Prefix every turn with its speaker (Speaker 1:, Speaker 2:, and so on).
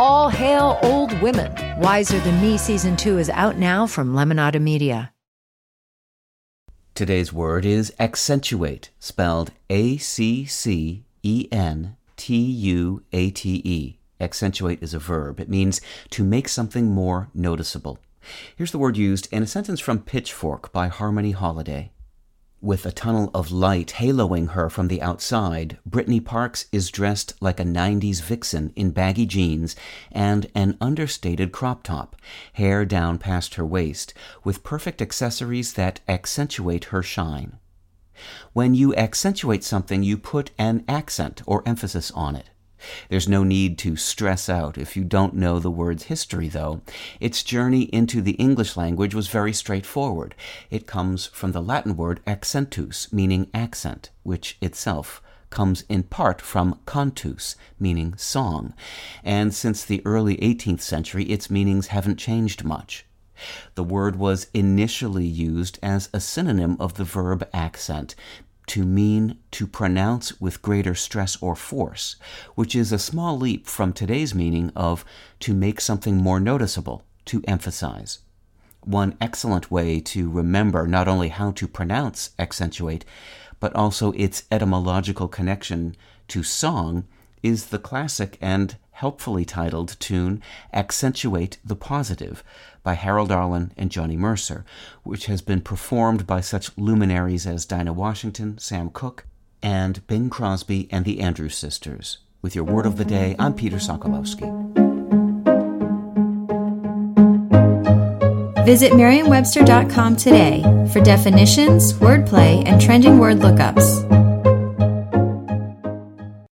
Speaker 1: All hail old women. Wiser Than Me season two is out now from Lemonada Media.
Speaker 2: Today's word is accentuate, spelled A C C E N T U A T E. Accentuate is a verb. It means to make something more noticeable. Here's the word used in a sentence from Pitchfork by Harmony Holiday. With a tunnel of light haloing her from the outside, Brittney Parks is dressed like a 90s vixen in baggy jeans and an understated crop top, hair down past her waist, with perfect accessories that accentuate her shine. When you accentuate something, you put an accent or emphasis on it. There's no need to stress out if you don't know the word's history, though. Its journey into the English language was very straightforward. It comes from the Latin word accentus, meaning accent, which itself comes in part from cantus, meaning song, and since the early 18th century, its meanings haven't changed much. The word was initially used as a synonym of the verb accent, to mean to pronounce with greater stress or force, which is a small leap from today's meaning of to make something more noticeable, to emphasize. One excellent way to remember not only how to pronounce accentuate, but also its etymological connection to song is the classic and helpfully titled tune Accentuate the Positive by Harold Arlen and Johnny Mercer, which has been performed by such luminaries as Dinah Washington, Sam Cooke, and Bing Crosby and the Andrews Sisters. With your word of the day, I'm Peter Sokolowski.
Speaker 3: Visit Merriam-Webster.com today for definitions, wordplay, and trending word lookups.